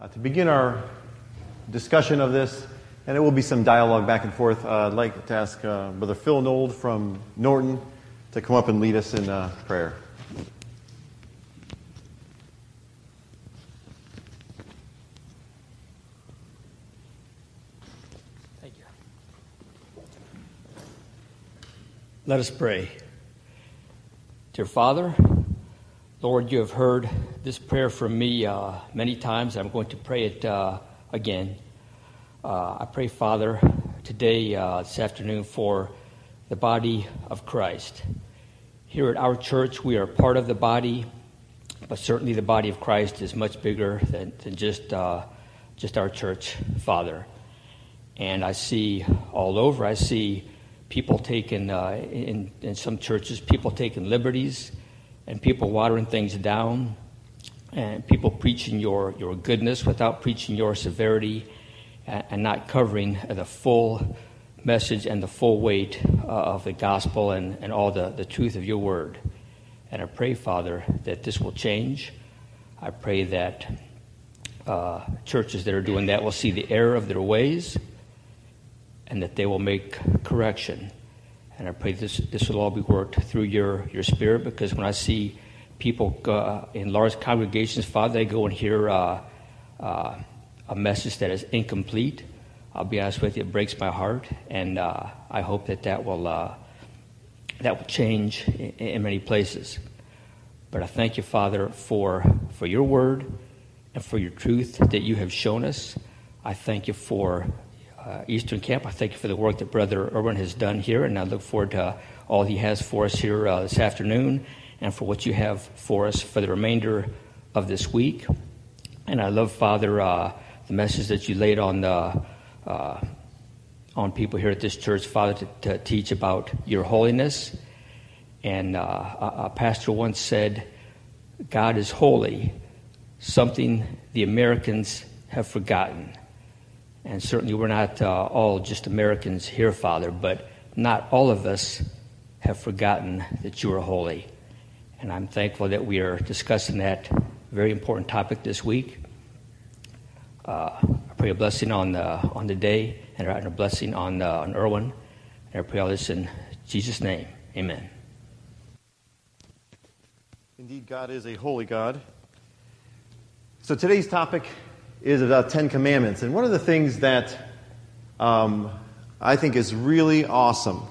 Uh, to begin our discussion of this, and it will be some dialogue back and forth, uh, I'd like to ask uh, Brother Phil Nold from Norton to come up and lead us in uh, prayer. Thank you. Let us pray. Dear Father, Lord, you have heard this prayer from me uh, many times. I'm going to pray it uh, again. Uh, I pray, Father, today, uh, this afternoon, for the body of Christ. Here at our church, we are part of the body, but certainly the body of Christ is much bigger than, than just, uh, just our church, Father. And I see all over, I see people taking, uh, in, in some churches, people taking liberties and people watering things down, and people preaching your, your goodness without preaching your severity, and, and not covering the full message and the full weight uh, of the gospel and, and all the, the truth of your word. And I pray, Father, that this will change. I pray that uh, churches that are doing that will see the error of their ways and that they will make correction and I pray this, this will all be worked through your, your spirit because when I see people uh, in large congregations, Father, they go and hear uh, uh, a message that is incomplete. I'll be honest with you, it breaks my heart. And uh, I hope that that will, uh, that will change in, in many places. But I thank you, Father, for, for your word and for your truth that you have shown us. I thank you for uh, Eastern Camp. I thank you for the work that Brother Irwin has done here, and I look forward to all he has for us here uh, this afternoon and for what you have for us for the remainder of this week. And I love, Father, uh, the message that you laid on the, uh, on people here at this church, Father, to, to teach about your holiness. And uh, a, a pastor once said, God is holy, something the Americans have forgotten. And certainly we're not uh, all just Americans here, Father, but not all of us have forgotten that you are holy. And I'm thankful that we are discussing that very important topic this week. Uh, I pray a blessing on the, on the day and a blessing on, uh, on Irwin. And I pray all this in Jesus' name. Amen. Indeed, God is a holy God. So today's topic is about Ten Commandments. And one of the things that um, I think is really awesome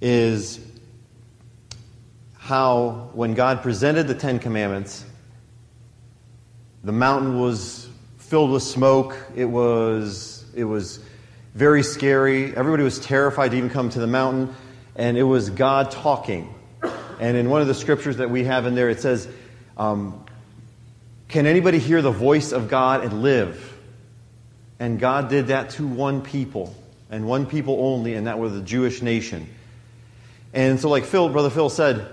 is how, when God presented the Ten Commandments, the mountain was filled with smoke. It was, it was very scary. Everybody was terrified to even come to the mountain. And it was God talking. And in one of the scriptures that we have in there, it says, um, can anybody hear the voice of God and live? And God did that to one people, and one people only, and that was the Jewish nation. And so, like Phil, Brother Phil said,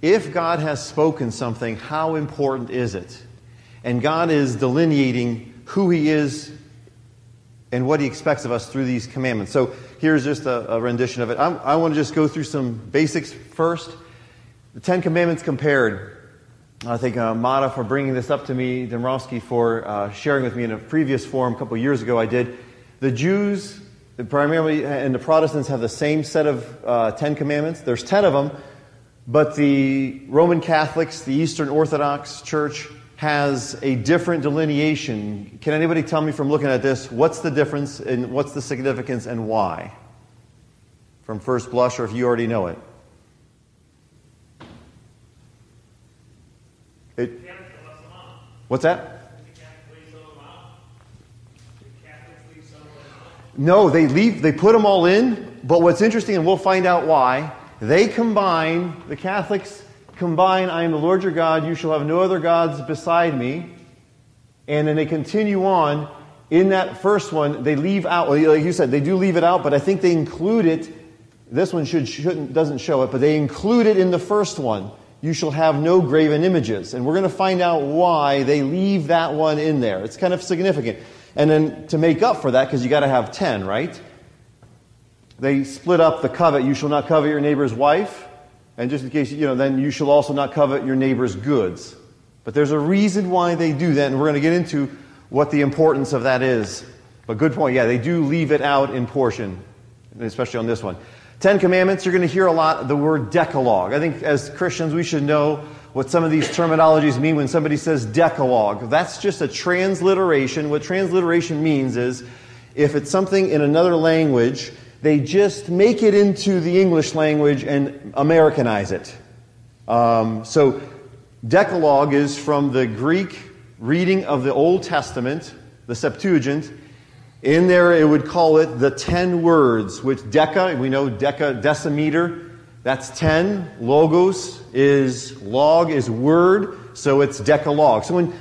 if God has spoken something, how important is it? And God is delineating who He is and what He expects of us through these commandments. So here's just a, a rendition of it. I'm, i want to just go through some basics first. The Ten Commandments compared. I thank uh, Mata for bringing this up to me, Demrovsky for uh, sharing with me in a previous forum a couple years ago I did. The Jews, primarily, and the Protestants have the same set of uh, Ten Commandments. There's ten of them, but the Roman Catholics, the Eastern Orthodox Church, has a different delineation. Can anybody tell me from looking at this what's the difference and what's the significance and why? From first blush, or if you already know. It, what's that? No, they leave. They put them all in. But what's interesting, and we'll find out why, they combine. The Catholics combine. I am the Lord your God. You shall have no other gods beside me. And then they continue on. In that first one, they leave out. Like you said, they do leave it out, but I think they include it. This one should shouldn't doesn't show it, but they include it in the first one you shall have no graven images. And we're going to find out why they leave that one in there. It's kind of significant. And then to make up for that, because you got to have 10, right? They split up the covet. You shall not covet your neighbor's wife. And just in case, you know, then you shall also not covet your neighbor's goods. But there's a reason why they do that, and we're going to get into what the importance of that is. But good point. Yeah, they do leave it out in portion, especially on this one. Ten Commandments, you're going to hear a lot the word Decalogue. I think as Christians, we should know what some of these terminologies mean when somebody says Decalogue. That's just a transliteration. What transliteration means is if it's something in another language, they just make it into the English language and Americanize it. Um, so, Decalogue is from the Greek reading of the Old Testament, the Septuagint. In there, it would call it the ten words, which deca, we know deca, decimeter, that's ten. Logos is log, is word, so it's decalogue. So when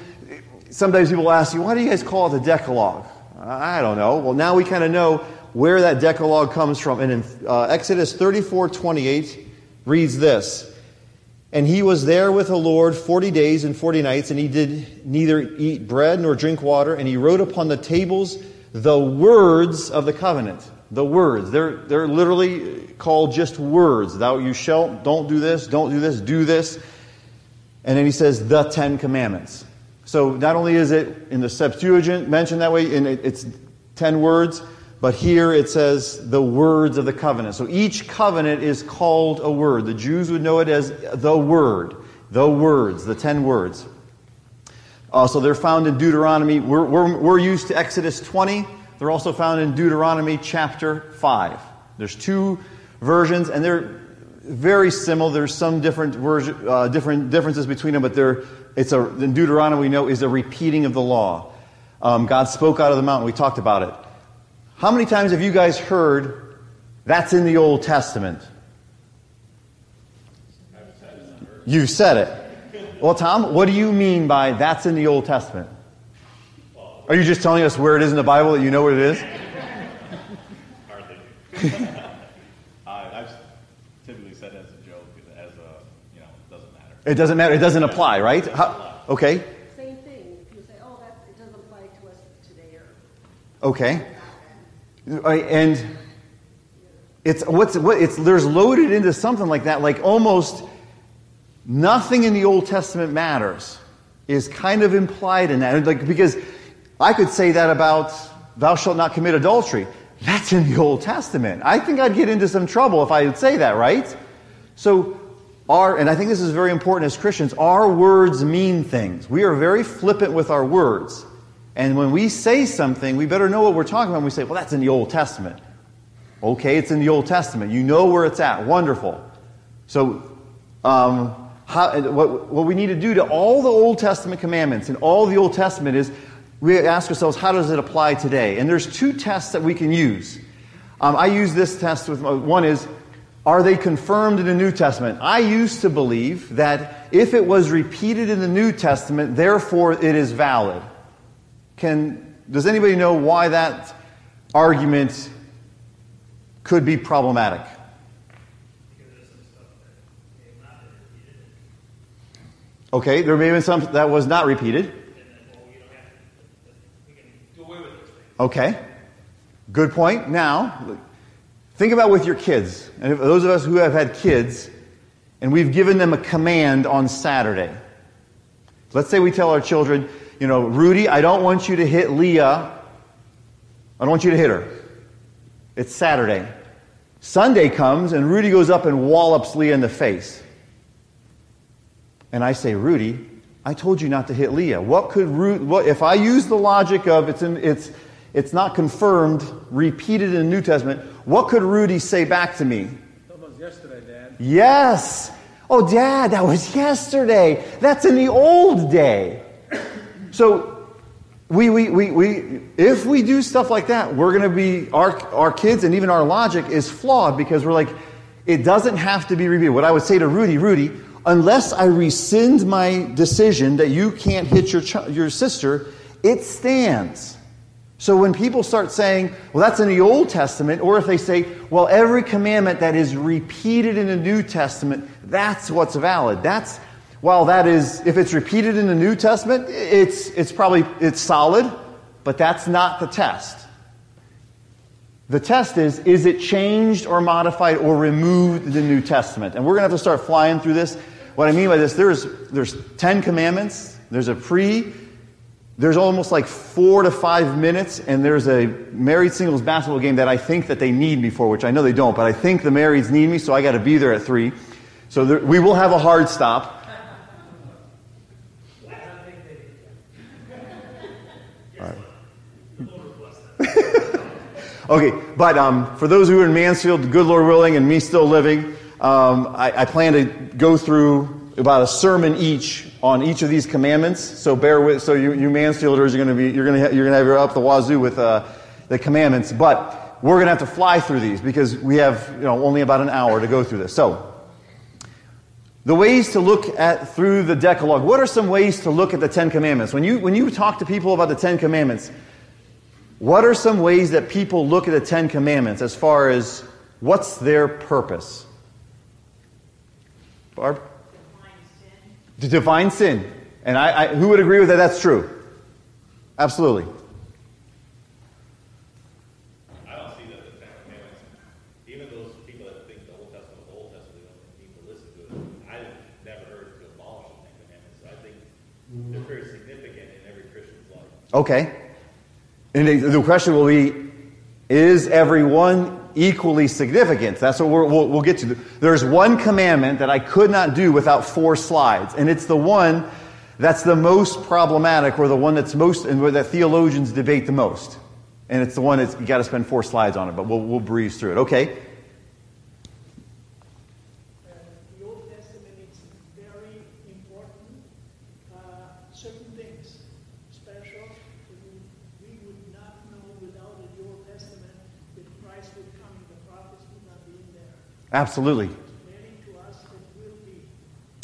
sometimes people ask you, why do you guys call it the decalogue? I don't know. Well, now we kind of know where that decalogue comes from. And in uh, Exodus 34 28 reads this And he was there with the Lord 40 days and 40 nights, and he did neither eat bread nor drink water, and he wrote upon the tables the words of the covenant. The words. They're, they're literally called just words. Thou you shalt, don't do this, don't do this, do this. And then he says, the Ten Commandments. So not only is it in the Septuagint mentioned that way, and it's ten words, but here it says the words of the covenant. So each covenant is called a word. The Jews would know it as the word, the words, the ten words. Uh, so they're found in Deuteronomy. We're, we're, we're used to Exodus 20. They're also found in Deuteronomy chapter 5. There's two versions, and they're very similar. There's some different, version, uh, different differences between them, but they're, it's a, in Deuteronomy, we know, is a repeating of the law. Um, God spoke out of the mountain. We talked about it. How many times have you guys heard that's in the Old Testament? You said it. Well, Tom, what do you mean by that's in the Old Testament? Are you just telling us where it is in the Bible that you know what it is? Hardly. uh, I've typically said as a joke, as a, you know, it doesn't matter. It doesn't matter. It doesn't apply, right? How, okay. Same thing. You say, oh, that, it doesn't apply to us today or. Okay. And it's what's what it's there's loaded into something like that, like almost nothing in the Old Testament matters is kind of implied in that. Like because I could say that about thou shalt not commit adultery. That's in the Old Testament. I think I'd get into some trouble if I would say that, right? So our, and I think this is very important as Christians, our words mean things. We are very flippant with our words. And when we say something, we better know what we're talking about. And we say, well, that's in the Old Testament. Okay, it's in the Old Testament. You know where it's at. Wonderful. So, um, how, what, what we need to do to all the Old Testament commandments and all the Old Testament is we ask ourselves, how does it apply today? And there's two tests that we can use. Um, I use this test with one is, are they confirmed in the New Testament? I used to believe that if it was repeated in the New Testament, therefore it is valid. Can, does anybody know why that argument could be problematic? Okay, there may have been some that was not repeated. Okay, good point. Now, think about with your kids, and those of us who have had kids, and we've given them a command on Saturday. Let's say we tell our children, you know, Rudy, I don't want you to hit Leah. I don't want you to hit her. It's Saturday. Sunday comes and Rudy goes up and wallops Leah in the face. And I say, Rudy, I told you not to hit Leah. What could Rudy, what, if I use the logic of it's, in, it's, it's not confirmed, repeated in the New Testament, what could Rudy say back to me? That was yesterday, Dad. Yes. Oh, Dad, that was yesterday. That's in the old day. So, we, we, we, we, if we do stuff like that, we're going to be, our, our kids and even our logic is flawed because we're like, it doesn't have to be repeated. What I would say to Rudy, Rudy, unless I rescind my decision that you can't hit your, ch- your sister, it stands. So when people start saying, well, that's in the Old Testament, or if they say, well, every commandment that is repeated in the New Testament, that's what's valid. That's, while that is, if it's repeated in the New Testament, it's, it's probably, it's solid, but that's not the test. The test is, is it changed or modified or removed the New Testament? And we're going to have to start flying through this. What I mean by this, there's, there's 10 commandments. There's a pre, there's almost like four to five minutes, and there's a married singles basketball game that I think that they need me for, which I know they don't, but I think the marrieds need me, so I got to be there at three. So there, we will have a hard stop. okay, but um, for those who are in Mansfield, good Lord willing, and me still living, um, I, I plan to go through about a sermon each on each of these commandments. So bear with. So you, you Mansfielders are going to be you're going to you're going to have your up the wazoo with uh, the commandments, but we're going to have to fly through these because we have you know only about an hour to go through this. So. The ways to look at through the Decalogue. What are some ways to look at the Ten Commandments? When you, when you talk to people about the Ten Commandments, what are some ways that people look at the Ten Commandments as far as what's their purpose? Barb? Divine To define sin. And I, I, who would agree with that? That's true. Absolutely. I don't see that the Ten Commandments, even those people that think the Old Testament is the Old Testament, they don't need to listen to it. I've never heard to abolish the Ten Commandments. I think they're very significant in every Christian's life. Okay. And the question will be is everyone equally significant? That's what we will we'll get to. There's one commandment that I could not do without four slides, and it's the one that's the most problematic or the one that's most, and that theologians debate the most. And it's the one that's you got to spend four slides on it, but we'll, we'll breeze through it. Okay? Uh, the Old Testament is very important. Uh, certain things special. We, we would not know without the Old Testament that Christ would come and the prophets would not be in there. Absolutely.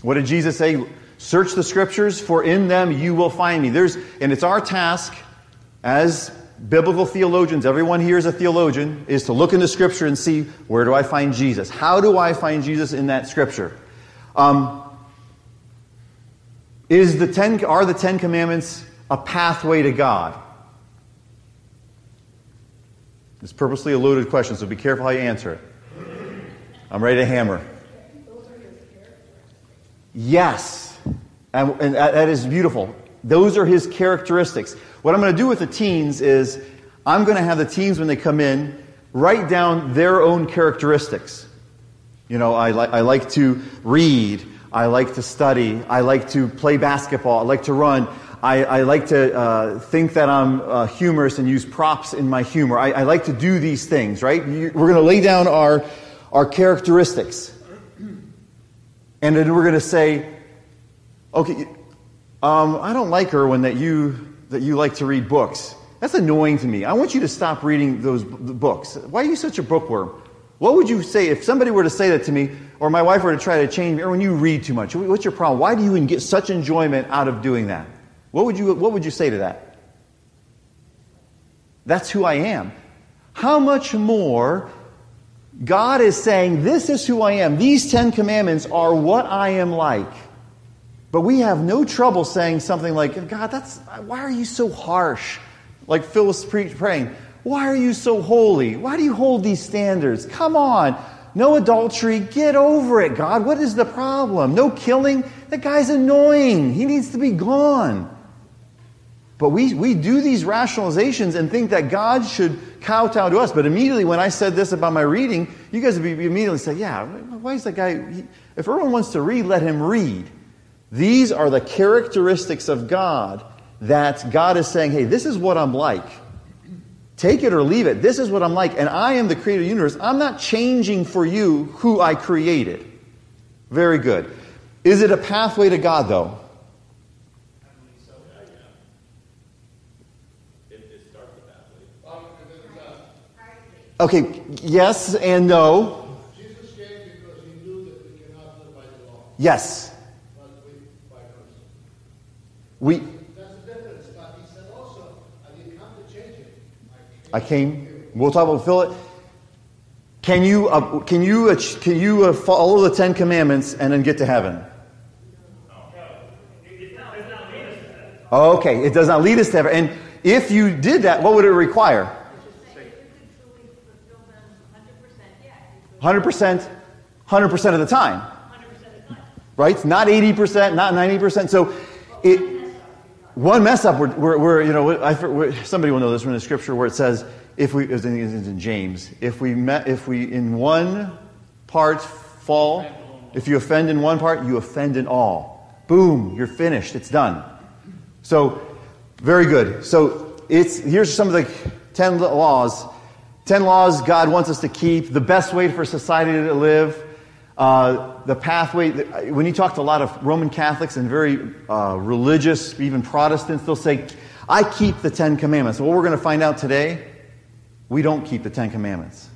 What did Jesus say? Search the scriptures, for in them you will find me. There's, and it's our task as biblical theologians, everyone here is a theologian, is to look into scripture and see where do I find Jesus? How do I find Jesus in that scripture? Um, is the ten, are the Ten Commandments a pathway to God? It's purposely a loaded question, so be careful how you answer it. I'm ready to hammer. Yes. And, and that is beautiful. Those are his characteristics. What I'm going to do with the teens is I'm going to have the teens, when they come in, write down their own characteristics. You know, I, li- I like to read. I like to study. I like to play basketball. I like to run. I, I like to uh, think that I'm uh, humorous and use props in my humor. I, I like to do these things, right? You- We're going to lay down our, our characteristics. And then we're going to say, okay, um, I don't like her when that you, that you like to read books. That's annoying to me. I want you to stop reading those books. Why are you such a bookworm? What would you say if somebody were to say that to me, or my wife were to try to change me, or when you read too much. What's your problem? Why do you get such enjoyment out of doing that? What would you, what would you say to that? That's who I am. How much more God is saying, This is who I am. These Ten Commandments are what I am like. But we have no trouble saying something like, God, that's, why are you so harsh? Like pre- praying, why are you so holy? Why do you hold these standards? Come on. No adultery. Get over it, God. What is the problem? No killing. That guy's annoying. He needs to be gone. But we, we do these rationalizations and think that God should kowtow to us. But immediately when I said this about my reading, you guys would be immediately say, yeah, why is that guy, he, if everyone wants to read, let him read. These are the characteristics of God that God is saying, hey, this is what I'm like. Take it or leave it. This is what I'm like. And I am the creator of the universe. I'm not changing for you who I created. Very good. Is it a pathway to God, though? Okay, yes and no. Jesus came because he knew that we cannot live by the law, Yes. but we, by grace. We, That's the difference, but he said also, I didn't come to change it. I came. We'll talk about Philip. Can you uh, can you uh, can you uh, follow the Ten Commandments and then get to heaven? Okay, it does not lead us to heaven. And if you did that, what would it require? Hundred percent, hundred percent of the time. Right? Not eighty percent, not ninety percent. So it. one mess up, we're, we're, we're you know, I, we're, somebody will know this from the scripture where it says, if we, it's in, in James, if we met, if we in one part fall, if you offend in one part, you offend in all. Boom, you're finished. It's done. So, very good. So, it's, here's some of the 10 laws. 10 laws God wants us to keep. The best way for society to live. Uh, the pathway, when you talk to a lot of Roman Catholics and very uh, religious, even Protestants, they'll say, I keep the Ten Commandments. what we're going to find out today, we don't keep the Ten Commandments.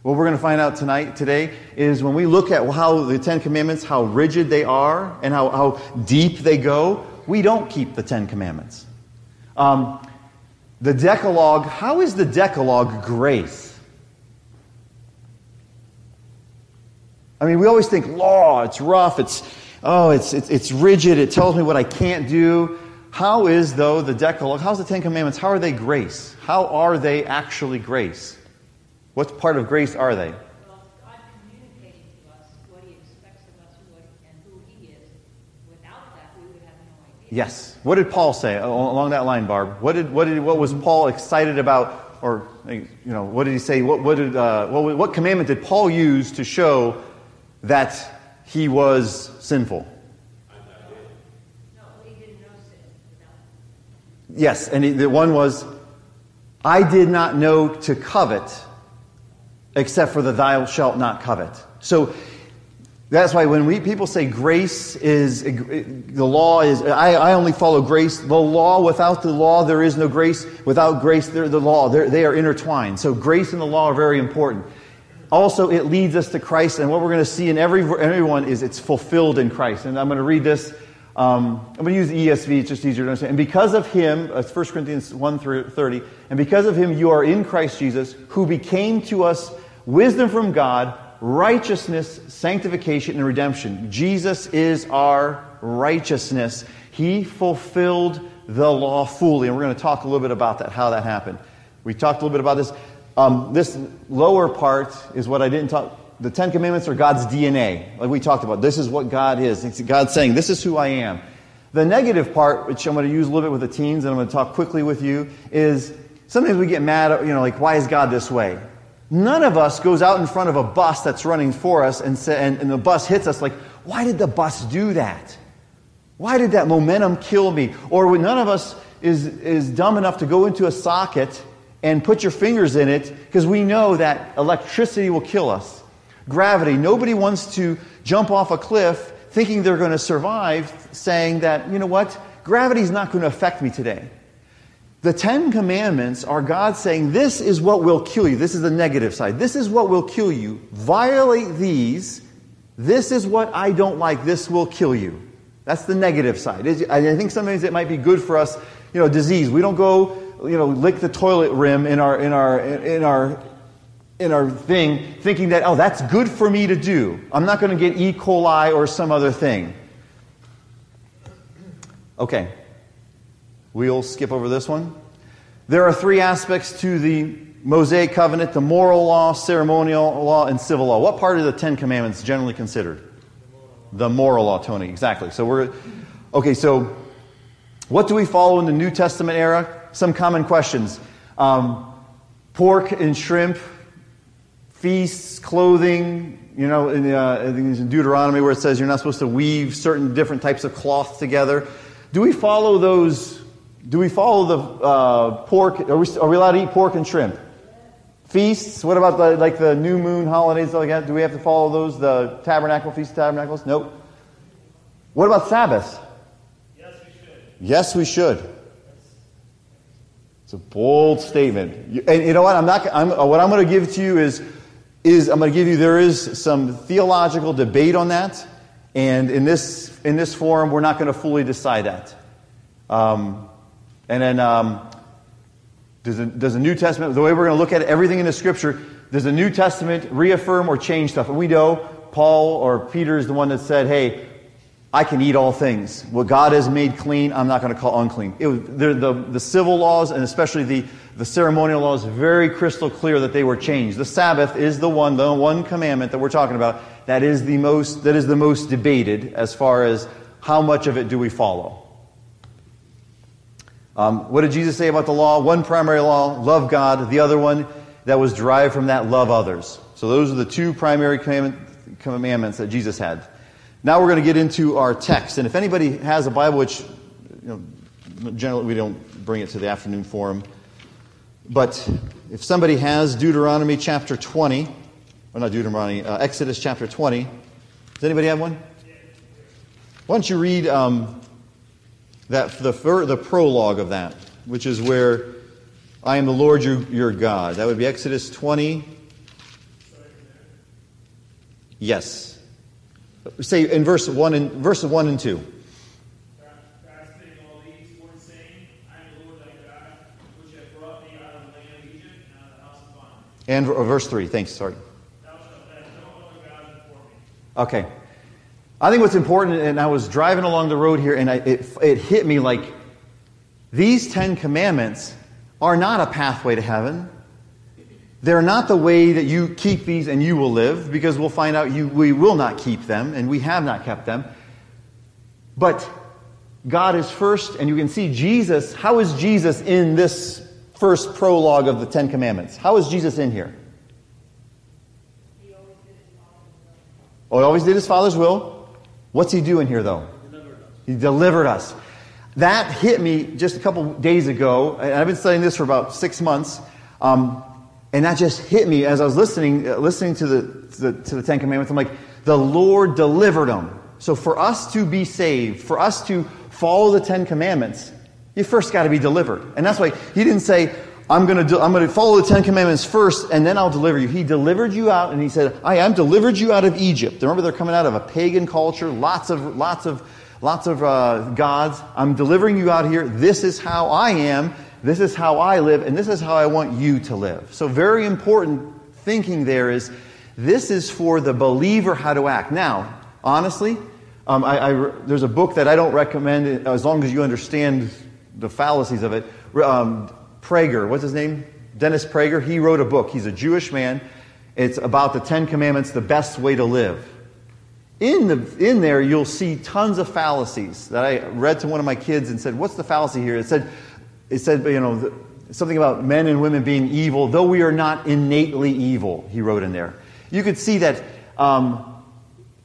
What we're going to find out tonight, today, is when we look at how the Ten Commandments, how rigid they are, and how, how deep they go, we don't keep the Ten Commandments. Um, the Decalogue, how is the Decalogue grace? I mean, we always think law, it's rough, it's, oh, it's, it's, it's rigid, it tells me what I can't do. How is, though, the Decalogue, how's the Ten Commandments, how are they grace? How are they actually grace? What part of grace are they? Well, God communicating to us what He expects of us what, and who He is. Without that, we would have no idea. Yes. What did Paul say along that line, Barb? What, did, what, did, what was Paul excited about? Or, you know, what did he say? What, what, did, uh, what, what commandment did Paul use to show that he was sinful. No, he didn't know sin without. Yes, and he, the one was, I did not know to covet except for the thou shalt not covet. So that's why when we people say grace is the law is I, I only follow grace. The law without the law there is no grace. Without grace there the law They're, they are intertwined. So grace and the law are very important also it leads us to Christ. And what we're going to see in every everyone is it's fulfilled in Christ. And I'm going to read this. Um, I'm going to use ESV. It's just easier to understand. And because of him, uh, 1 Corinthians 1 through 30, and because of him you are in Christ Jesus, who became to us wisdom from God, righteousness, sanctification, and redemption. Jesus is our righteousness. He fulfilled the law fully. And we're going to talk a little bit about that, how that happened. We talked a little bit about this. Um, this lower part is what I didn't talk. The Ten Commandments are God's DNA, like we talked about. This is what God is. It's God saying, "This is who I am." The negative part, which I'm going to use a little bit with the teens, and I'm going to talk quickly with you, is sometimes we get mad. You know, like, "Why is God this way?" None of us goes out in front of a bus that's running for us, and, say, and, and the bus hits us like, "Why did the bus do that?" Why did that momentum kill me? Or none of us is, is dumb enough to go into a socket and put your fingers in it because we know that electricity will kill us. Gravity. Nobody wants to jump off a cliff thinking they're going to survive, saying that, you know what, gravity's not going to affect me today. The Ten Commandments are God saying, this is what will kill you. This is the negative side. This is what will kill you. Violate these. This is what I don't like. This will kill you. That's the negative side. I think sometimes it might be good for us, you know, disease. We don't go you know, lick the toilet rim in our, in our, in our, in our thing, thinking that, oh, that's good for me to do. I'm not going to get E. coli or some other thing. Okay. We'll skip over this one. There are three aspects to the Mosaic covenant the moral law, ceremonial law, and civil law. What part of the Ten Commandments generally considered? The moral law, Tony. Exactly. So we're. Okay, so what do we follow in the New Testament era? some common questions. Um, pork and shrimp, feasts, clothing, you know, in, uh, in Deuteronomy where it says you're not supposed to weave certain different types of cloth together. Do we follow those? Do we follow the uh, pork? Are we, are we allowed to eat pork and shrimp? Feasts? What about the, like the new moon holidays like that? Do we have to follow those? The tabernacle, feast of tabernacles? Nope. What about Sabbath? Yes, we should. Yes, we should. It's a bold statement. And you know what? I'm not, I'm, what I'm going to give to you is, is I'm going to give you, there is some theological debate on that. And in this, in this forum, we're not going to fully decide that. Um, and then, um, does, the, does the New Testament, the way we're going to look at it, everything in the Scripture, does the New Testament reaffirm or change stuff? And we know Paul or Peter is the one that said, hey, I can eat all things. What God has made clean, I'm not going to call unclean. Was, the, the, the civil laws and especially the, the ceremonial laws very crystal clear that they were changed. The Sabbath is the one, the one commandment that we're talking about that is the most, that is the most debated as far as how much of it do we follow. Um, what did Jesus say about the law? One primary law, love God. The other one that was derived from that, love others. So those are the two primary commandments that Jesus had. Now we're going to get into our text. And if anybody has a Bible, which you know, generally we don't bring it to the afternoon forum, but if somebody has Deuteronomy chapter 20, or not Deuteronomy, uh, Exodus chapter 20, does anybody have one? Why don't you read um, that the, the prologue of that, which is where I am the Lord your, your God. That would be Exodus 20. Yes. Say in verse 1 and verse 1 and 2. And uh, verse 3. Thanks, sorry. Okay. I think what's important, and I was driving along the road here, and I, it, it hit me like these Ten Commandments are not a pathway to heaven. They're not the way that you keep these and you will live, because we'll find out you, we will not keep them, and we have not kept them. But God is first, and you can see Jesus. How is Jesus in this first prologue of the Ten Commandments? How is Jesus in here? Oh, he always did his Father's will. What's he doing here, though? He delivered us. That hit me just a couple days ago. And I've been studying this for about six months. Um, and that just hit me as I was listening, uh, listening to the, to the, to the Ten Commandments. I'm like, the Lord delivered them. So for us to be saved, for us to follow the Ten Commandments, you first got to be delivered. And that's why he didn't say, I'm going to I'm going to follow the Ten Commandments first, and then I'll deliver you. He delivered you out, and he said, "I am delivered you out of Egypt." Remember, they're coming out of a pagan culture, lots of lots of lots of uh, gods. I'm delivering you out here. This is how I am. This is how I live, and this is how I want you to live. So, very important thinking there is this is for the believer how to act. Now, honestly, um, I, I, there's a book that I don't recommend as long as you understand the fallacies of it. Um, Prager, what's his name? Dennis Prager. He wrote a book. He's a Jewish man. It's about the Ten Commandments, the best way to live. In, the, in there, you'll see tons of fallacies that I read to one of my kids and said, What's the fallacy here? It said, it said you know, something about men and women being evil, though we are not innately evil, he wrote in there. You could see that um,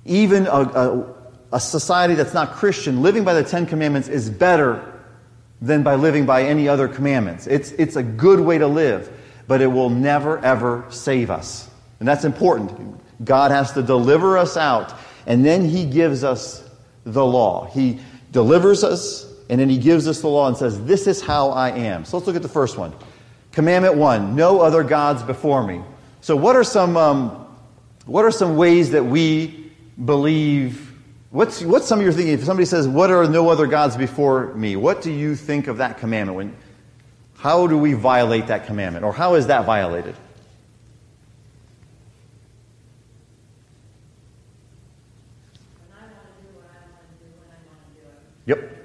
even a, a, a society that's not Christian, living by the Ten Commandments is better than by living by any other commandments. It's, it's a good way to live, but it will never, ever save us. And that's important. God has to deliver us out, and then He gives us the law. He delivers us, and then He gives us the law and says, This is how I am. So let's look at the first one. Commandment one no other gods before me. So, what are some, um, what are some ways that we believe What's, what's some of your thinking? If somebody says, What are no other gods before me? What do you think of that commandment? When, how do we violate that commandment? Or how is that violated? Yep.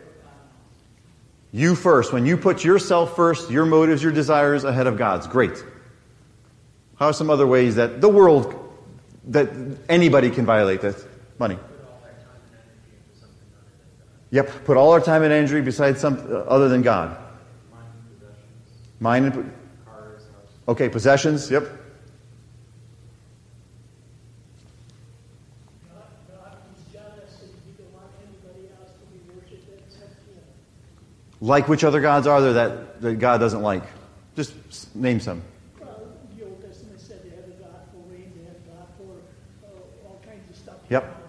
You first. When you put yourself first, your motives, your desires ahead of God's. Great. How are some other ways that the world, that anybody can violate this? Money. Yep, put all our time and energy besides some uh, other than God. Mind and Okay, possessions. Yep. Like which other gods are there that, that God doesn't like? Just name some. Well, the Old Testament said they had a God for rain, they had a God for uh, all kinds of stuff. Yep.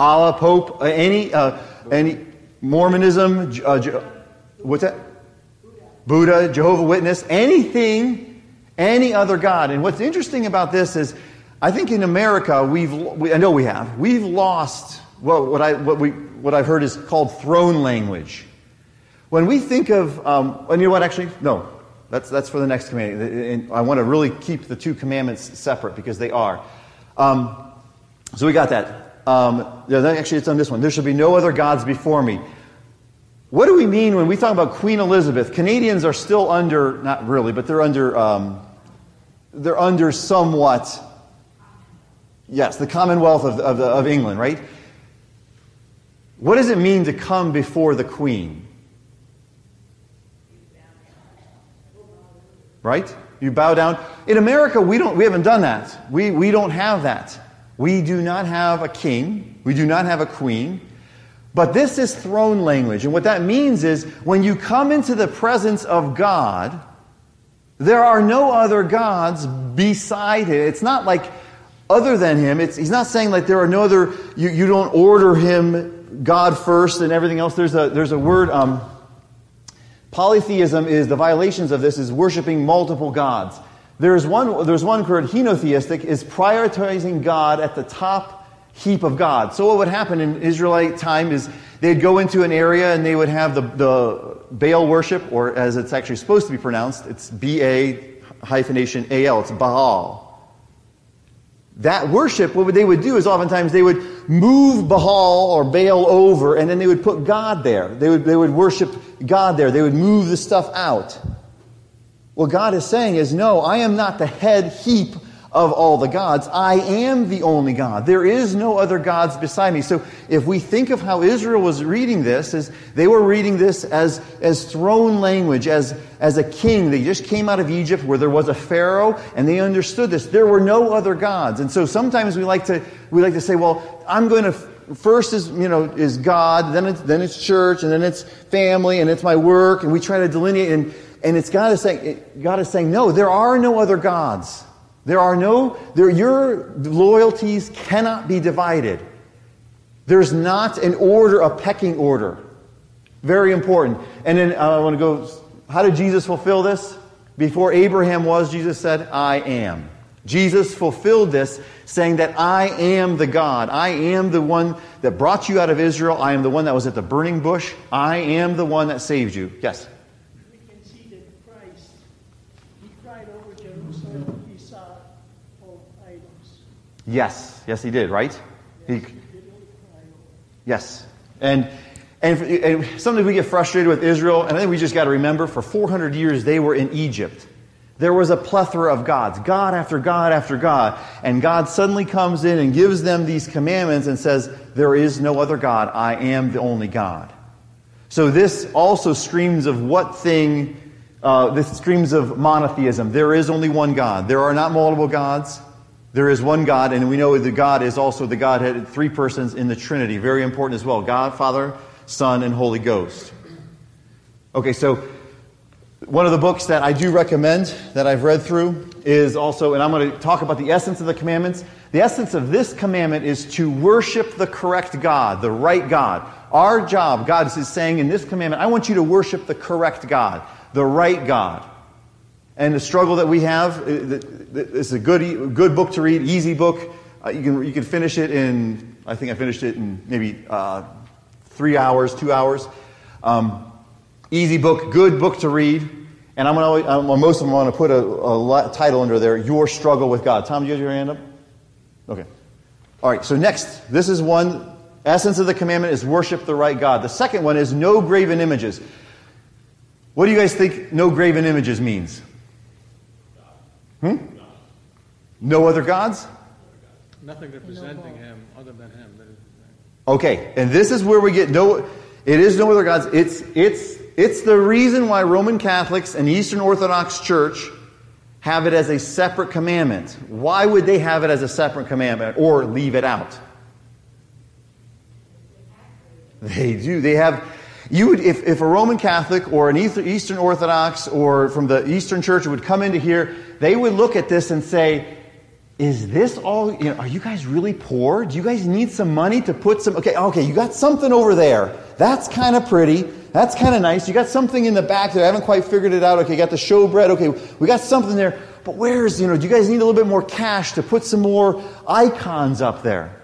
Allah, Pope, uh, any, uh, any Mormonism, uh, what's that? Buddha, Jehovah Witness, anything, any other God. And what's interesting about this is, I think in America we've, we, I know we have, we've lost well, what I what we what I've heard is called throne language. When we think of, um, and you know what? Actually, no, that's that's for the next commandment. And I want to really keep the two commandments separate because they are. Um, so we got that. Um, actually, it's on this one. There shall be no other gods before me. What do we mean when we talk about Queen Elizabeth? Canadians are still under, not really, but they're under, um, they're under somewhat, yes, the Commonwealth of, of, of England, right? What does it mean to come before the Queen? Right? You bow down. In America, we, don't, we haven't done that. We, we don't have that. We do not have a king. We do not have a queen. But this is throne language. And what that means is when you come into the presence of God, there are no other gods beside him. It's not like other than him. It's, he's not saying like there are no other, you, you don't order him God first and everything else. There's a, there's a word, um, polytheism is, the violations of this is worshiping multiple gods. There's one, there's one word, henotheistic, is prioritizing God at the top heap of God. So what would happen in Israelite time is they'd go into an area and they would have the, the Baal worship, or as it's actually supposed to be pronounced, it's B-A hyphenation A-L, it's Baal. That worship, what they would do is oftentimes they would move Baal or Baal over and then they would put God there. They would, they would worship God there. They would move the stuff out. What God is saying is, no, I am not the head heap of all the gods. I am the only God. There is no other gods beside me. So if we think of how Israel was reading this, as they were reading this as, as throne language, as, as a king. They just came out of Egypt where there was a Pharaoh and they understood this. There were no other gods. And so sometimes we like to, we like to say, well, I'm going to first is you know is God, then it's then it's church, and then it's family, and it's my work, and we try to delineate, and and it's God is saying God is saying no, there are no other gods. There are no, there, your loyalties cannot be divided. There's not an order, a pecking order. Very important. And then uh, I want to go, how did Jesus fulfill this? Before Abraham was, Jesus said, I am. Jesus fulfilled this, saying that I am the God. I am the one that brought you out of Israel. I am the one that was at the burning bush. I am the one that saved you. Yes? We can see that Christ, he cried over Jerusalem, he saw all idols. Yes. Yes, he did, right? He. Yes. And, and, and sometimes we get frustrated with Israel, and I think we just got to remember for 400 years they were in Egypt. There was a plethora of gods, God after God after God. And God suddenly comes in and gives them these commandments and says, There is no other God. I am the only God. So this also screams of what thing? Uh, this screams of monotheism. There is only one God. There are not multiple gods. There is one God, and we know that God is also the Godhead, three persons in the Trinity. Very important as well God, Father, Son, and Holy Ghost. Okay, so one of the books that I do recommend that I've read through is also, and I'm going to talk about the essence of the commandments. The essence of this commandment is to worship the correct God, the right God. Our job, God is saying in this commandment, I want you to worship the correct God, the right God. And the struggle that we have, it's a good, good book to read, easy book. Uh, you, can, you can finish it in, I think I finished it in maybe uh, three hours, two hours. Um, easy book, good book to read. And I'm going to, most of them, I want to put a, a title under there Your Struggle with God. Tom, do you have your hand up? Okay. All right, so next, this is one. Essence of the commandment is worship the right God. The second one is no graven images. What do you guys think no graven images means? Hmm? No other gods? Nothing representing him other than him. Okay, and this is where we get no. It is no other gods. It's it's it's the reason why Roman Catholics and Eastern Orthodox Church have it as a separate commandment. Why would they have it as a separate commandment or leave it out? They do. They have. You would, if, if a Roman Catholic or an Eastern Orthodox or from the Eastern Church would come into here, they would look at this and say, is this all, you know, are you guys really poor? Do you guys need some money to put some, okay, okay, you got something over there. That's kind of pretty. That's kind of nice. You got something in the back there. I haven't quite figured it out. Okay, you got the showbread. Okay, we got something there. But where's, you know, do you guys need a little bit more cash to put some more icons up there?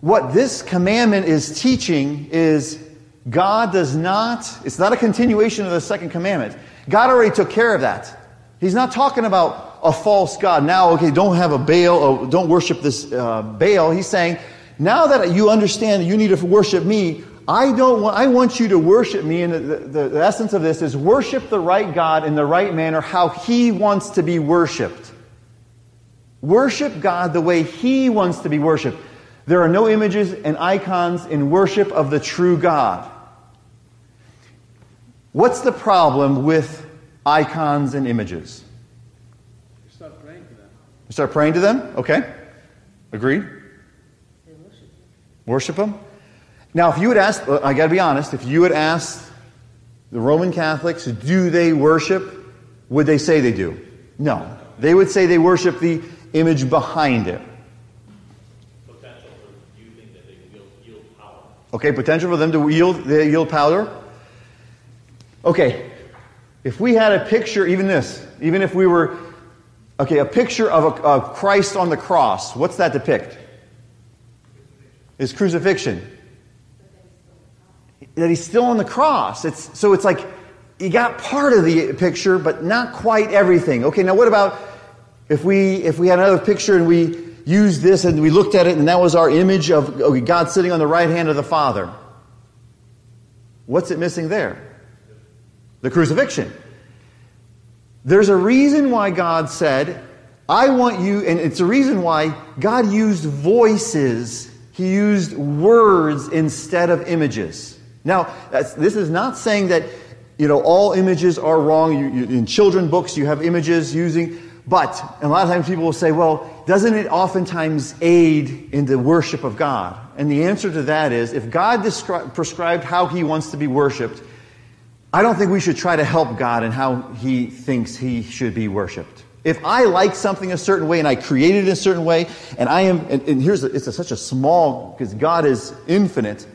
What this commandment is teaching is God does not, it's not a continuation of the second commandment. God already took care of that. He's not talking about a false God. Now, okay, don't have a Baal, or don't worship this uh, Baal. He's saying, now that you understand that you need to worship me, I don't want, I want you to worship me. And the, the, the essence of this is worship the right God in the right manner, how He wants to be worshiped. Worship God the way He wants to be worshiped. There are no images and icons in worship of the true God. What's the problem with icons and images. You start praying to them. We start praying to them? Okay. Agreed? Worship them? Now, if you would ask, uh, I got to be honest, if you would ask the Roman Catholics, do they worship? Would they say they do? No. They would say they worship the image behind it. Potential for you think that they yield, yield power. Okay, potential for them to yield, they yield powder. Okay, if we had a picture, even this, even if we were, okay, a picture of, a, of Christ on the cross, what's that depict? His crucifixion. That he's still on the cross. It's, so it's like you got part of the picture, but not quite everything. Okay, now what about if we if we had another picture and we used this and we looked at it and that was our image of God sitting on the right hand of the Father? What's it missing there? The crucifixion. There's a reason why God said, I want you, and it's a reason why God used voices, He used words instead of images. Now, this is not saying that, you know, all images are wrong. You, you, in children books, you have images using, but a lot of times people will say, well, doesn't it oftentimes aid in the worship of God? And the answer to that is, if God descri- prescribed how He wants to be worshiped, I don't think we should try to help God in how He thinks He should be worshiped. If I like something a certain way and I create it a certain way, and I am, and, and here's, a, it's a, such a small, because God is infinite,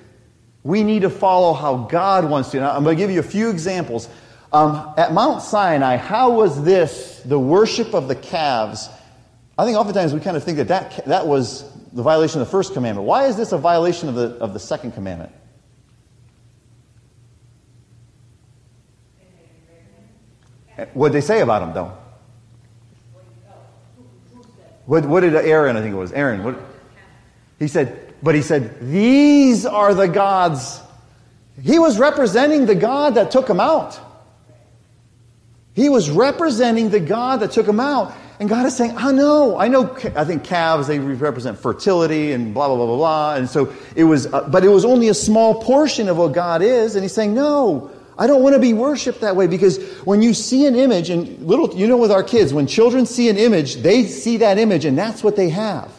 we need to follow how God wants to. Now, I'm going to give you a few examples. Um, at Mount Sinai, how was this, the worship of the calves? I think oftentimes we kind of think that that, that was the violation of the first commandment. Why is this a violation of the, of the second commandment? What did they say about him, though? What, what did Aaron, I think it was, Aaron, what, he said, but he said, these are the gods. He was representing the God that took him out. He was representing the God that took him out. And God is saying, I know, I know, I think calves, they represent fertility and blah, blah, blah, blah, blah. And so it was, uh, but it was only a small portion of what God is. And he's saying, no, I don't want to be worshiped that way because when you see an image, and little, you know, with our kids, when children see an image, they see that image and that's what they have.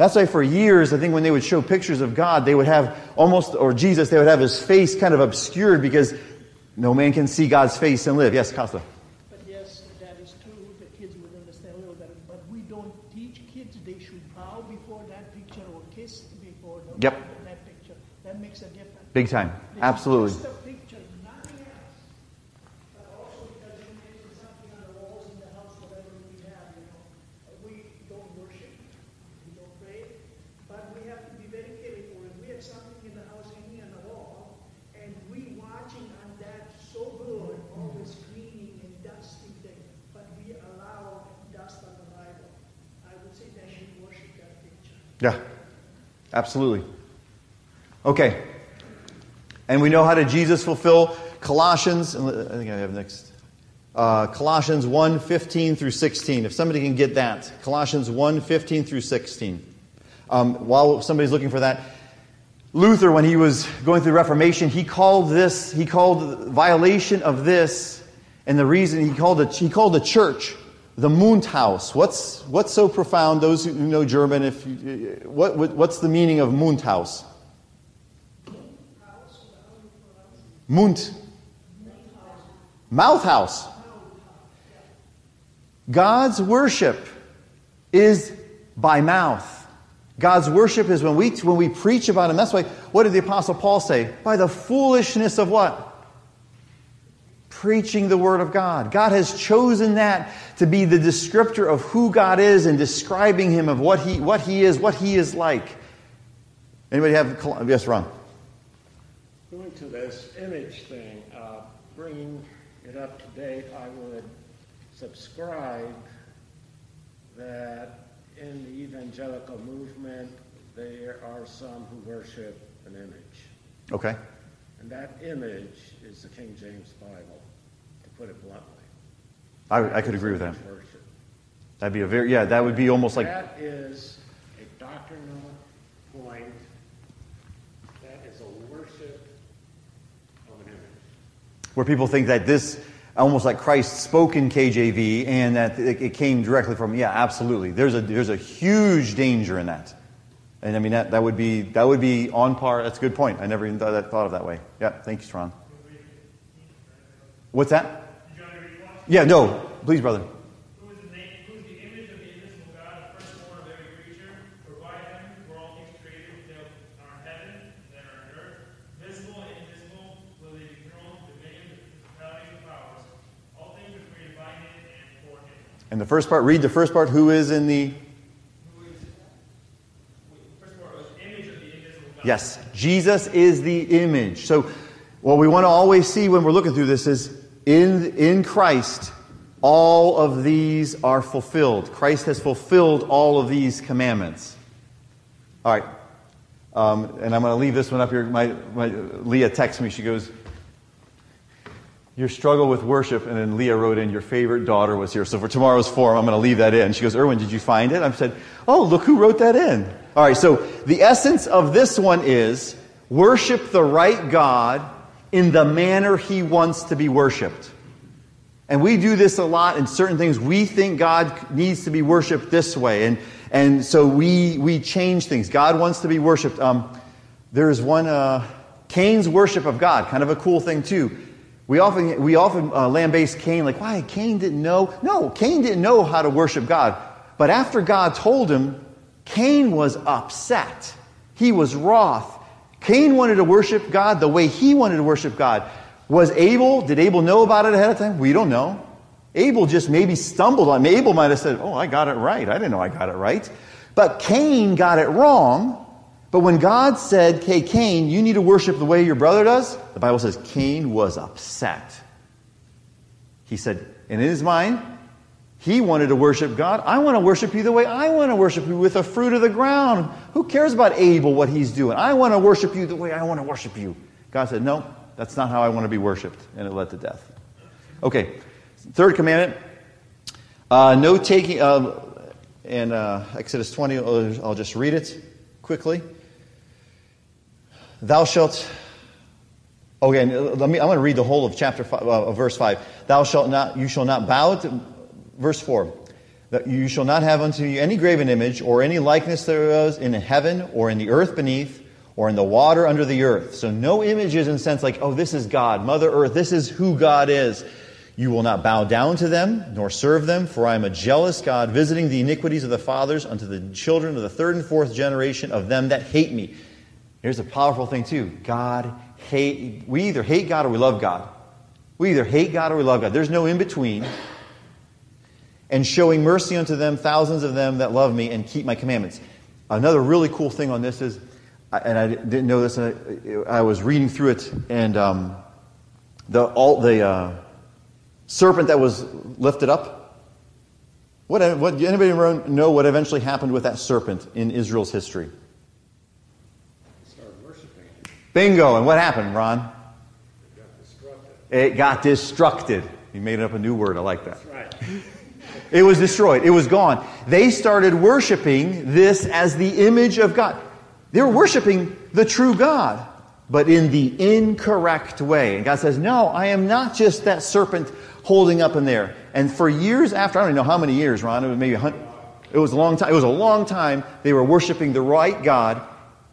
That's why for years, I think when they would show pictures of God, they would have almost, or Jesus, they would have his face kind of obscured because no man can see God's face and live. Yes, Costa. But yes, that is true. The kids would understand a little better. But we don't teach kids they should bow before that picture or kiss before the, Yep. that picture. That makes a difference. Big time. It's Absolutely. Just a picture, nothing else. But also because you mentioned something on the walls in the house, whatever we have, you know, we don't worship, we don't pray, but we have to be very careful. If we have something in the house hanging on the wall, and we watching on that so good, cleaning and dusting but we allow dust on the Bible, I would say that worship that picture. Yeah, absolutely. Okay. And we know how did Jesus fulfill Colossians, I think I have next. Uh, Colossians 1 15 through 16. If somebody can get that. Colossians 1 15 through 16. Um, while somebody's looking for that, Luther, when he was going through Reformation, he called this, he called violation of this, and the reason he called it, he called the church the Mundhaus. What's, what's so profound? Those who know German, if you, what, what, what's the meaning of Mundhaus? Mund. Mouth house. God's worship is by mouth. God's worship is when we, when we preach about Him. That's why, what did the Apostle Paul say? By the foolishness of what? Preaching the Word of God. God has chosen that to be the descriptor of who God is and describing Him of what He, what he is, what He is like. Anybody have, yes, Ron? Going to this image thing, uh, bringing it up to date, I would subscribe that in the evangelical movement, there are some who worship an image. Okay. And that image is the King James Bible, put it bluntly. I, I could agree with that. Worship. That'd be a very, yeah, that would be almost like, That is a doctrinal point. That is a worship of an image. where people think that this, almost like Christ spoke in KJV and that it came directly from, yeah, absolutely. There's a, there's a huge danger in that. And I mean, that, that, would be, that would be on par. That's a good point. I never even thought, that, thought of that way. Yeah, thank you, Ron. What's that? Yeah, no. Please, brother. Who is the name, who is the image of the invisible God, the firstborn of every creature, for by him were all things created that are in heaven, that are in earth, visible and invisible, whether they be thrones, dominions, principalities, and powers. All things are created by him and for him. And the first part, read the first part. Who is in the. Who is, wait, first of all, was image of the invisible God. Yes, Jesus is the image. So, what we want to always see when we're looking through this is in, in Christ, all of these are fulfilled. Christ has fulfilled all of these commandments. All right. Um, and I'm going to leave this one up here. My, my, Leah texts me. She goes, Your struggle with worship. And then Leah wrote in, Your favorite daughter was here. So for tomorrow's forum, I'm going to leave that in. She goes, Erwin, did you find it? I said, Oh, look who wrote that in. All right. So the essence of this one is worship the right God in the manner he wants to be worshiped. And we do this a lot in certain things. We think God needs to be worshiped this way. And, and so we, we change things. God wants to be worshiped. Um, there's one, uh, Cain's worship of God, kind of a cool thing too. We often, we often uh, lambaste Cain, like, why? Cain didn't know. No, Cain didn't know how to worship God. But after God told him, Cain was upset. He was wroth. Cain wanted to worship God the way he wanted to worship God. Was Abel, did Abel know about it ahead of time? We don't know. Abel just maybe stumbled on Abel might have said, Oh, I got it right. I didn't know I got it right. But Cain got it wrong. But when God said, Hey, Cain, you need to worship the way your brother does, the Bible says Cain was upset. He said, and in his mind, he wanted to worship God. I want to worship you the way I want to worship you with the fruit of the ground. Who cares about Abel, what he's doing? I want to worship you the way I want to worship you. God said, No, that's not how I want to be worshiped. And it led to death. Okay, third commandment uh, no taking, in uh, Exodus 20, I'll I'll just read it quickly. Thou shalt Okay, let me. I'm going to read the whole of chapter five, uh, verse five. Thou shalt not. You shall not bow. To, verse four. That you shall not have unto you any graven image or any likeness thereof in heaven or in the earth beneath or in the water under the earth. So no images in sense like, oh, this is God, Mother Earth. This is who God is. You will not bow down to them nor serve them, for I am a jealous God, visiting the iniquities of the fathers unto the children of the third and fourth generation of them that hate me. Here's a powerful thing too. God hate. We either hate God or we love God. We either hate God or we love God. There's no in between. And showing mercy unto them, thousands of them that love me and keep my commandments. Another really cool thing on this is, and I didn't know this, I, I was reading through it, and um, the all the uh, serpent that was lifted up. What, what anybody know what eventually happened with that serpent in Israel's history? Bingo. And what happened, Ron? It got destructed. You made up a new word. I like that. That's right. It was destroyed. It was gone. They started worshiping this as the image of God. They were worshiping the true God, but in the incorrect way. And God says, No, I am not just that serpent holding up in there. And for years after, I don't even know how many years, Ron, it was maybe it was a long time. It was a long time they were worshiping the right God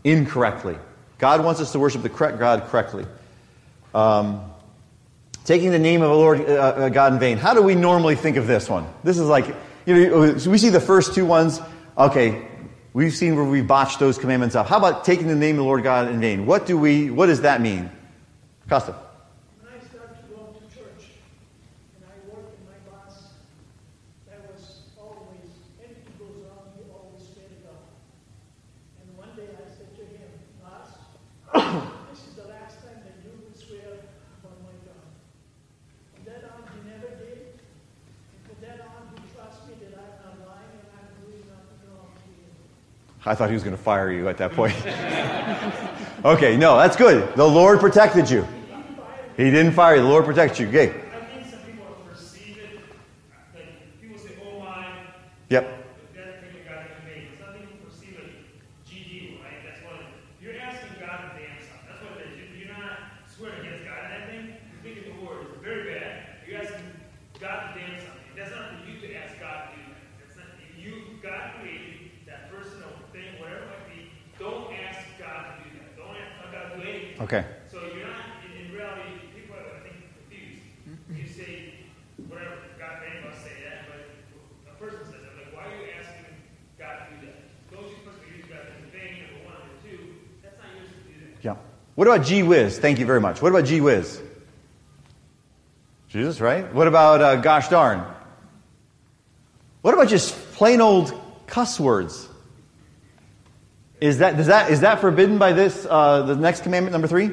incorrectly. God wants us to worship the correct God correctly. Um, taking the name of the Lord uh, uh, God in vain. How do we normally think of this one? This is like, you know, so we see the first two ones. Okay, we've seen where we botched those commandments up. How about taking the name of the Lord God in vain? What do we? What does that mean? Costa. When I started to go to church, and I worked in my boss, that was always, anything goes wrong, you always pray to God. And one day I said to him, boss, this is the last time that you will swear upon my God. From that on, he never did. And from that on, he trusts me that I'm not lying and I'm doing nothing wrong to him. I thought he was going to fire you at that point. okay, no, that's good. The Lord protected you. He didn't fire you. The Lord protected you. Okay. I think some people perceive it, like people say, oh my, Yep. but that's taking God to me. Some people perceive it, GG, right? That's what it is. You're asking God to damn something. That's what it is. You- You're not swearing against God. And that thing, you're thinking the word is very bad. You're asking Okay. So you're not, in, in reality, people are, I think, confused. You say, whatever, God made us say that, but a person says that, like, why are you asking God to do that? Those you supposed to use God in vain, number one, number two, that's not yours to do that. Yeah. What about gee whiz? Thank you very much. What about gee whiz? Jesus, right? What about uh, gosh darn? What about just plain old cuss words? Is that, does that, is that forbidden by this, uh, the next commandment, number three?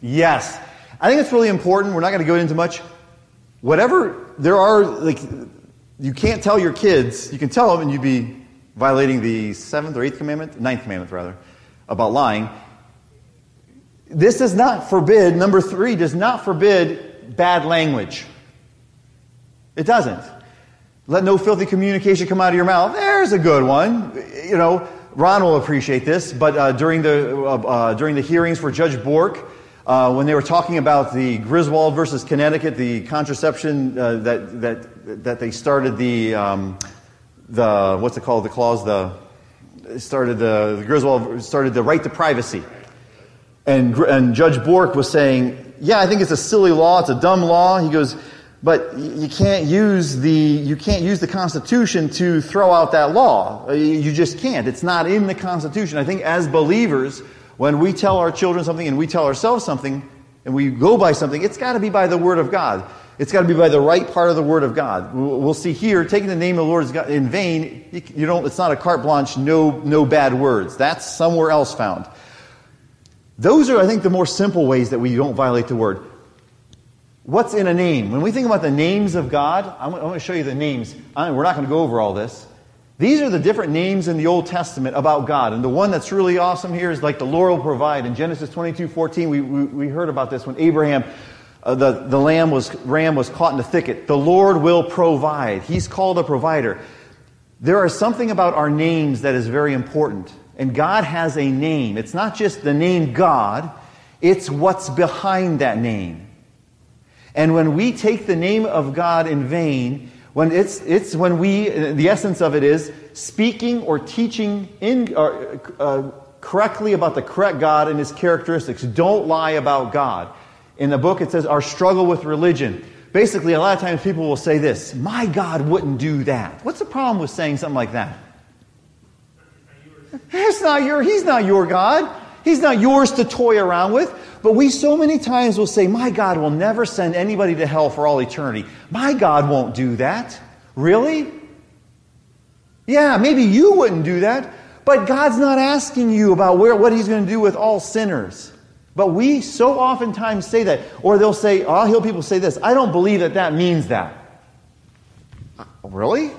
Yes. I think it's really important. We're not going to go into much. Whatever, there are, like, you can't tell your kids, you can tell them and you'd be violating the seventh or eighth commandment, ninth commandment rather, about lying. This does not forbid, number three does not forbid bad language. It doesn't. Let no filthy communication come out of your mouth. There's a good one. You know, Ron will appreciate this, but uh, during, the, uh, uh, during the hearings for Judge Bork, uh, when they were talking about the Griswold versus Connecticut, the contraception uh, that, that, that they started the, um, the, what's it called, the clause, the, started the, the Griswold started the right to privacy. And, and Judge Bork was saying, yeah, I think it's a silly law, it's a dumb law. He goes, but you can't use the, you can't use the Constitution to throw out that law. You just can't. It's not in the Constitution. I think as believers, when we tell our children something and we tell ourselves something and we go by something, it's got to be by the Word of God. It's got to be by the right part of the Word of God. We'll see here, taking the name of the Lord in vain, you don't, it's not a carte blanche, no, no bad words. That's somewhere else found. Those are, I think, the more simple ways that we don't violate the Word. What's in a name? When we think about the names of God, I'm, going to show you the names. we're not going to go over all this. These are the different names in the Old Testament about God. And the one that's really awesome here is like the Lord will provide. In Genesis 22 14, we, we, we heard about this when Abraham, uh, the, the lamb was, ram was caught in the thicket. The Lord will provide. He's called a provider. There is something about our names that is very important. And God has a name. It's not just the name God, it's what's behind that name. And when we take the name of God in vain, when it's, it's when we, the essence of it is speaking or teaching in, or, uh, correctly about the correct God and his characteristics. Don't lie about God. In the book, it says our struggle with religion. Basically, a lot of times people will say this My God wouldn't do that. What's the problem with saying something like that? It's not your, he's not your God. He's not yours to toy around with. But we so many times will say, My God will never send anybody to hell for all eternity. My God won't do that. Really? Yeah, maybe you wouldn't do that. But God's not asking you about where, what He's going to do with all sinners. But we so oftentimes say that. Or they'll say, I'll hear people say this I don't believe that that means that. Really?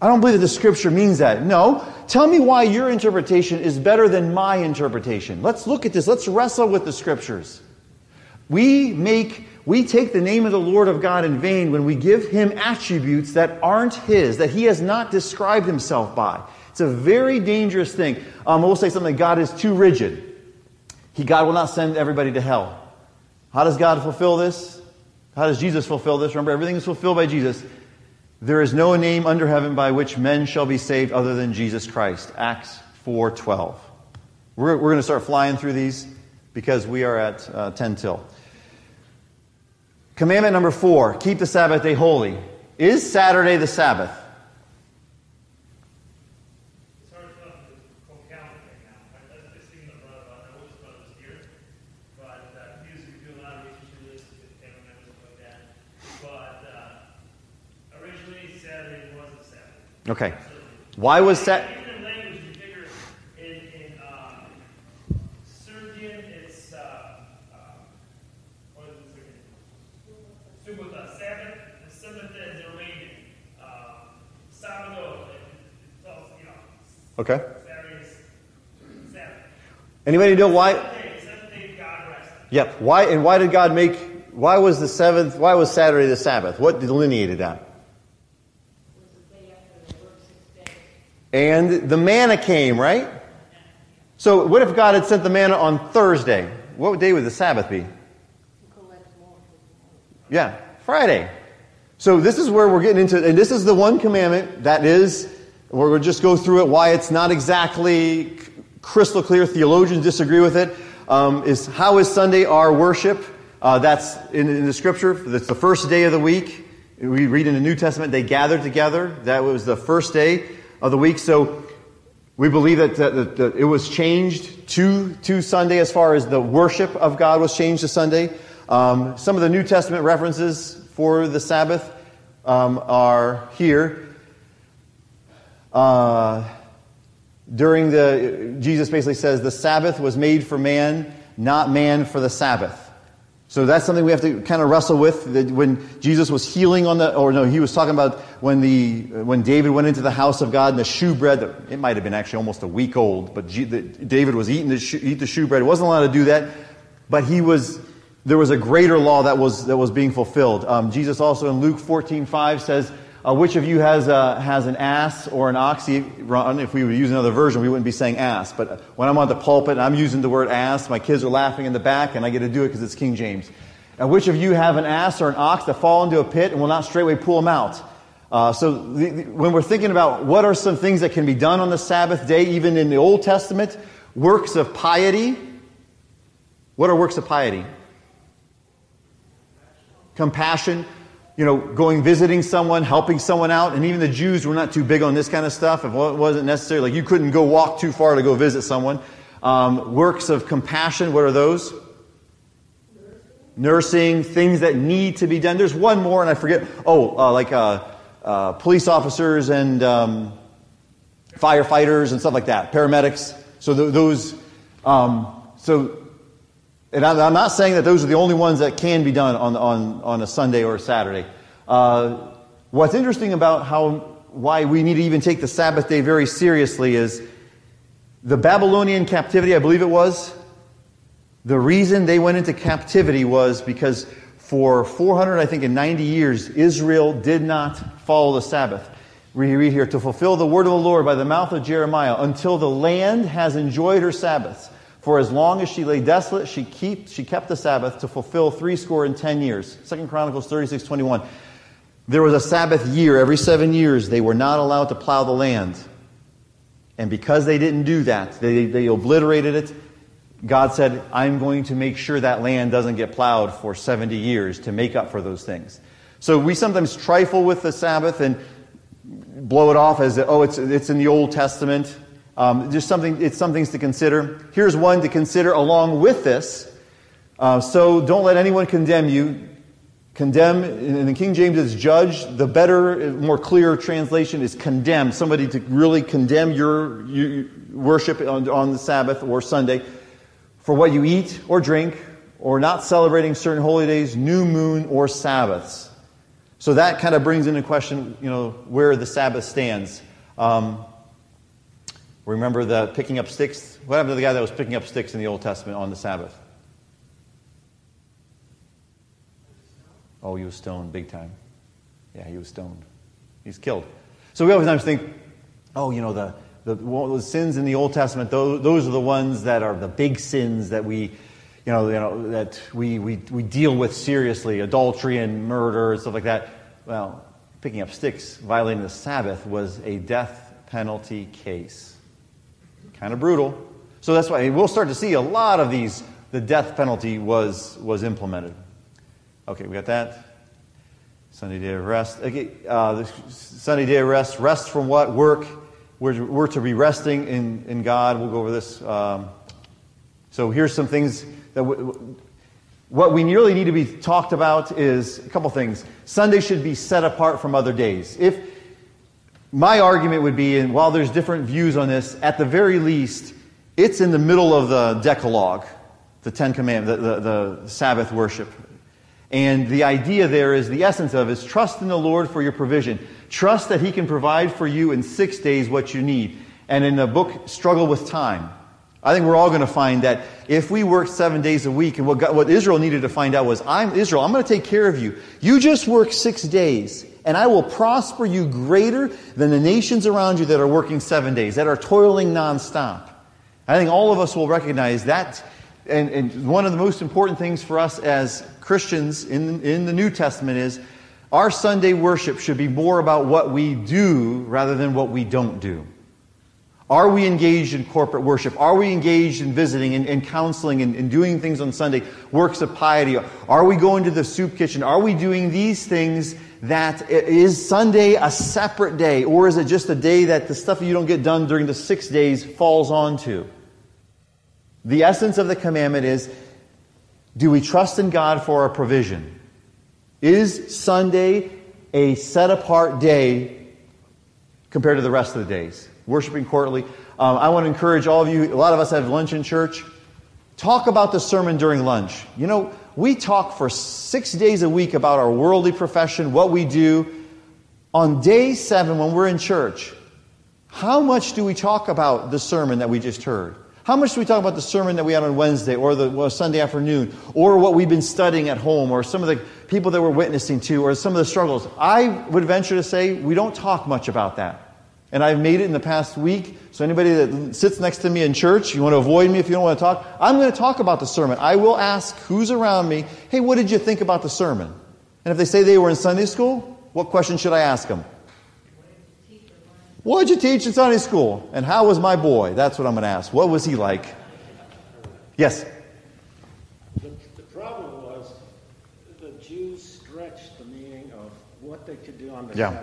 I don't believe that the scripture means that. No. Tell me why your interpretation is better than my interpretation. Let's look at this. Let's wrestle with the scriptures. We make, we take the name of the Lord of God in vain when we give him attributes that aren't his, that he has not described himself by. It's a very dangerous thing. Um, we'll say something God is too rigid. He, God will not send everybody to hell. How does God fulfill this? How does Jesus fulfill this? Remember, everything is fulfilled by Jesus. There is no name under heaven by which men shall be saved other than Jesus Christ. Acts 4.12. We're, we're going to start flying through these because we are at uh, 10 till. Commandment number four, keep the Sabbath day holy. Is Saturday the Sabbath? Okay. Why was that? Okay. Anybody know why? Yep. Why and why did God make? Why was the seventh? Why was Saturday the Sabbath? What delineated that? And the manna came, right? So, what if God had sent the manna on Thursday? What day would the Sabbath be? Yeah, Friday. So, this is where we're getting into, and this is the one commandment that is, we're going to just go through it, why it's not exactly crystal clear. Theologians disagree with it. Um, is how is Sunday our worship? Uh, that's in, in, the scripture. That's the first day of the week. We read in the New Testament they gathered together. That was the first day of the week. So we believe that, that, that, it was changed to, to Sunday as far as the worship of God was changed to Sunday. Um, some of the New Testament references for the Sabbath um, are here. Uh, during the, Jesus basically says the Sabbath was made for man, not man for the Sabbath. So that's something we have to kind of wrestle with. That when Jesus was healing on the, or no, he was talking about when the when David went into the house of God and the shewbread. It might have been actually almost a week old, but G, the, David was eating the eat the shewbread. He wasn't allowed to do that, but he was. There was a greater law that was that was being fulfilled. Um, Jesus also in Luke fourteen five says uh, which of you has, a, has an ass or an ox? If we would use another version, we wouldn't be saying ass. But when I'm on the pulpit and I'm using the word ass, my kids are laughing in the back, and I get to do it because it's King James. And which of you have an ass or an ox that fall into a pit and will not straightway pull them out? Uh, so the, the, when we're thinking about what are some things that can be done on the Sabbath day, even in the Old Testament, works of piety. What are works of piety? Compassion you know, going visiting someone, helping someone out, and even the Jews were not too big on this kind of stuff. It wasn't necessary. Like you couldn't go walk too far to go visit someone. Um, works of compassion, what are those? Nursing, things that need to be done. There's one more, and I forget. Oh, uh, like uh, uh, police officers and um, firefighters and stuff like that, paramedics. So th- those, um, so and I'm not saying that those are the only ones that can be done on, on, on a Sunday or a Saturday. Uh, what's interesting about how, why we need to even take the Sabbath day very seriously is the Babylonian captivity, I believe it was, the reason they went into captivity was because for 400, I think, in 90 years, Israel did not follow the Sabbath. We read here, to fulfill the word of the Lord by the mouth of Jeremiah, until the land has enjoyed her Sabbaths. For as long as she lay desolate, she, keep, she kept the Sabbath to fulfill threescore and ten years. Second Chronicles 36, 21. There was a Sabbath year. Every seven years, they were not allowed to plow the land. And because they didn't do that, they, they obliterated it. God said, I'm going to make sure that land doesn't get plowed for 70 years to make up for those things. So we sometimes trifle with the Sabbath and blow it off as, oh, it's, it's in the Old Testament. Um, just something, it's some things to consider. Here's one to consider along with this. Uh, so don't let anyone condemn you. Condemn, in the King James is judge. The better, more clear translation is condemn. Somebody to really condemn your, your worship on, on the Sabbath or Sunday for what you eat or drink or not celebrating certain holy days, new moon, or Sabbaths. So that kind of brings into question, you know, where the Sabbath stands. Um, Remember the picking up sticks? What happened to the guy that was picking up sticks in the Old Testament on the Sabbath? Oh, he was stoned big time. Yeah, he was stoned. He's killed. So we always think, oh, you know, the, the, the sins in the Old Testament, those, those, are the ones that are the big sins that we, you know, you know that we, we, we deal with seriously, adultery and murder and stuff like that. Well, picking up sticks, violating the Sabbath, was a death penalty case. Kind of brutal. So that's why we'll start to see a lot of these, the death penalty was, was implemented. Okay, we got that. Sunday day of rest. Okay, uh, Sunday day of rest. Rest from what? Work. We're, we're to be resting in, in God. We'll go over this. Um, so here's some things that w- what we really need to be talked about is a couple things. Sunday should be set apart from other days. If my argument would be, and while there's different views on this, at the very least, it's in the middle of the Decalogue, the Ten Commandments, the, the, the Sabbath worship. And the idea there is the essence of is trust in the Lord for your provision. Trust that He can provide for you in six days what you need. And in the book, Struggle with Time, I think we're all going to find that if we work seven days a week, and what, God, what Israel needed to find out was, I'm Israel, I'm going to take care of you. You just work six days and I will prosper you greater than the nations around you that are working seven days, that are toiling nonstop. I think all of us will recognize that. And, and one of the most important things for us as Christians in, in the New Testament is our Sunday worship should be more about what we do rather than what we don't do. Are we engaged in corporate worship? Are we engaged in visiting and, and counseling and, and doing things on Sunday, works of piety? Are we going to the soup kitchen? Are we doing these things that is Sunday a separate day? Or is it just a day that the stuff you don't get done during the six days falls onto? The essence of the commandment is do we trust in God for our provision? Is Sunday a set apart day compared to the rest of the days? Worshiping corporately. Um, I want to encourage all of you, a lot of us have lunch in church. Talk about the sermon during lunch. You know, we talk for six days a week about our worldly profession, what we do. On day seven, when we're in church, how much do we talk about the sermon that we just heard? How much do we talk about the sermon that we had on Wednesday or the well, Sunday afternoon or what we've been studying at home or some of the people that we're witnessing to or some of the struggles? I would venture to say we don't talk much about that. And I've made it in the past week. So anybody that sits next to me in church, you want to avoid me if you don't want to talk, I'm going to talk about the sermon. I will ask who's around me, hey, what did you think about the sermon? And if they say they were in Sunday school, what question should I ask them? What did you teach in Sunday school? And how was my boy? That's what I'm going to ask. What was he like? Yes? The, the problem was the Jews stretched the meaning of what they could do on the Yeah.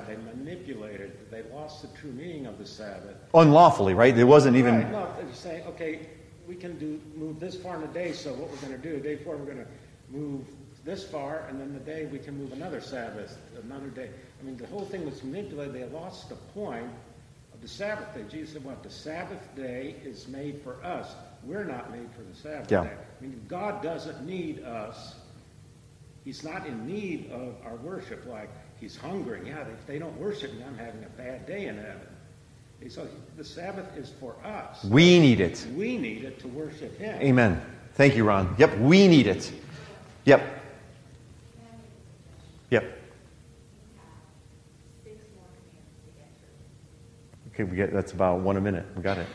They manipulated. They lost the true meaning of the Sabbath. Unlawfully, right? It wasn't even. Right, no, they're saying, okay, we can do move this far in a day, so what we're going to do, day four, we're going to move this far, and then the day we can move another Sabbath, another day. I mean, the whole thing was manipulated. They lost the point of the Sabbath day. Jesus said, what? The Sabbath day is made for us. We're not made for the Sabbath Yeah. day. I mean, God doesn't need us. He's not in need of our worship like he's hungry. Yeah, if they don't worship me, I'm having a bad day in heaven. And so the Sabbath is for us. We need it. We need it to worship him. Amen. Thank you, Ron. Yep, we need it. Yep. Yep. Okay, we get that's about one a minute. We got it.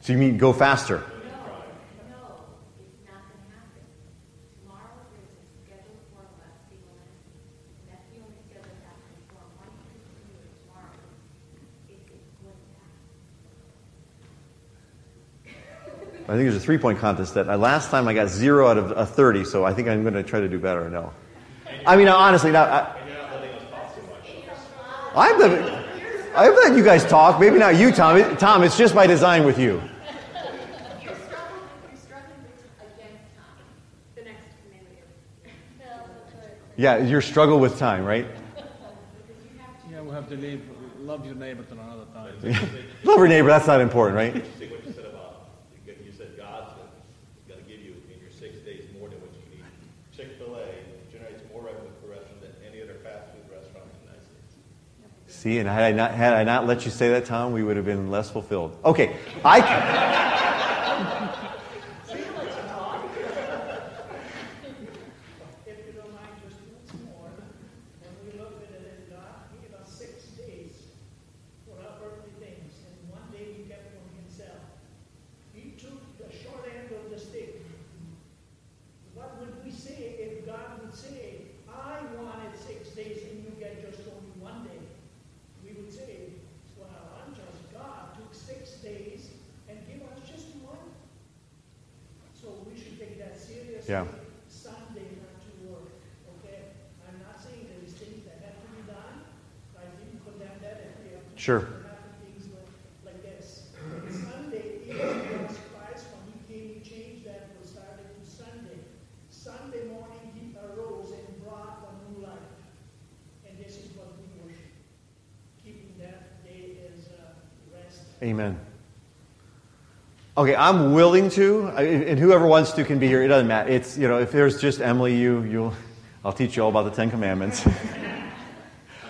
So you mean go faster? No, no, it's not gonna happen. Tomorrow there's a scheduled for us, people, and that's the only schedule happening for one computer tomorrow. It's going to happen. I think there's a three point contest that uh, last time I got zero out of a 30, so I think I'm going to try to do better now. I mean, honestly, now, I, I'm the, I've let you guys talk. Maybe not you, Tom. It- Tom, it's just by design with you. You're struggling, you're struggling against time, the next commandment. Yeah, your struggle with time, right? Yeah, we'll have to leave, love your neighbor to another time. Love your neighbor, that's not important, right? See what you said about, you get- you said God's going to give you in your six days more than what you need. Chick-fil-A generates more revenue per restaurant than any other fast food restaurant in the United States. See, and had I not had I not let you say that, Tom, we would have been less fulfilled. Okay, I. If you don't mind, just once more, when we look at it, and God gave us six days for our earthly things, and one day he kept for himself. He took the short end of the stick. What would we say if God would say, I wanted six days and you get just only one day? We would say, well, unjust God took six days and gave us just one. So we should take that seriously. Yeah. Sunday not to work, okay? I'm not saying there's things that have to be done. I didn't condemn that if they have to. Sure. there have to be things like, like this. Sunday is Jesus Christ, when he came, he changed that from Saturday to Sunday. Sunday morning, he arose and brought a new life. And this is what we worship. Keeping that day as uh, rest. Amen. Okay, I'm willing to, and whoever wants to can be here. It doesn't matter. It's you know, if there's just Emily, you, you'll, I'll teach you all about the Ten Commandments.